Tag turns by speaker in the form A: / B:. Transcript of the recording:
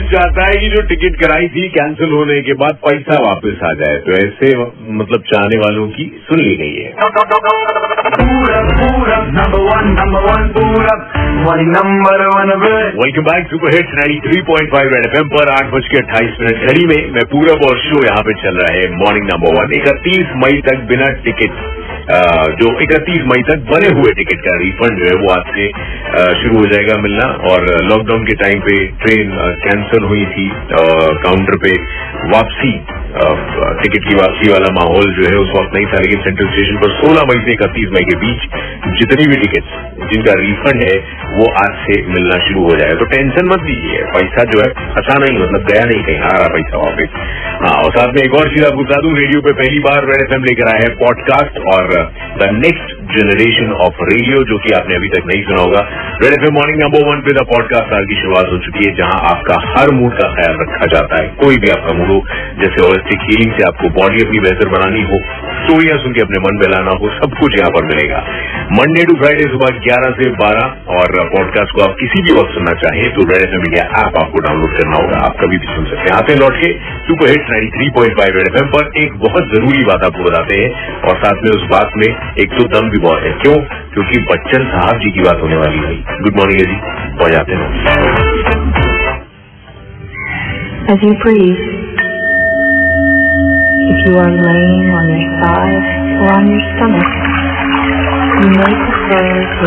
A: चाहता है कि जो टिकट कराई थी कैंसिल होने के बाद पैसा वापस आ जाए तो ऐसे मतलब चाहने वालों की सुन ली गई है. Welcome back super hits 93.5 red FM पर आठ बज के अट्ठाईस मिनट घड़ी में मैं पूरब और शो यहाँ पे चल रहा है मॉर्निंग नंबर वन इकतीस मई तक बिना टिकट जो इकतीस मई तक बने हुए टिकट का रिफंड जो है, वो आज से शुरू हो जाएगा मिलना। और लॉकडाउन के टाइम पे ट्रेन कैंसिल हुई थी काउंटर पे वापसी टिकट की वापसी वाला माहौल जो है, उस वक्त नहीं था। लेकिन सेंट्रल स्टेशन पर 16 मई से इकतीस मई के बीच जितनी भी टिकट जिनका रिफंड है वो आज से मिलना शुरू हो जाएगा। तो टेंशन मत लीजिए। पैसा जो है फंसा नहीं मतलब गया नहीं कहीं, आ रहा पैसा वापस हाँ और साथ में एक और चीज़ आपको बता दूँ, रेडियो पे पहली बार रेड एफएम लेकर आया है, पॉडकास्ट, और the next generation of radio जो कि आपने अभी तक नहीं सुना होगा। Red FM morning number one पे द पॉडकास्ट आज की शुरुआत हो चुकी है, जहाँ आपका हर मूड का ख्याल रखा जाता है। कोई भी आपका मूड हो, जैसे होलिस्टिक हीलिंग से आपको बॉडी अपनी बेहतर बनानी हो स्टोरियाँ सुन के अपने मन बहलाना हो सब कुछ यहाँ पर मिलेगा। मंडे टू फ्राइडे सुबह ग्यारह से बारह और पॉडकास्ट को आप किसी भी वक्त सुनना चाहें तो रेड एफ़ इंडिया ऐप आपको डाउनलोड करना होगा आप कभी भी सुन सकते हैं। आते लौट के super hit nine three point five red F M पर एक बहुत ज़रूरी बात आपको बताते हैं और साथ में उस बात में एक तो दम भी बहुत है। क्यों? क्योंकि बच्चन साहब जी की बात होने वाली है। गुड मॉर्निंग जी। पहुँच हैं
B: As you breathe, if you are laying on your side or on your stomach, you may prefer to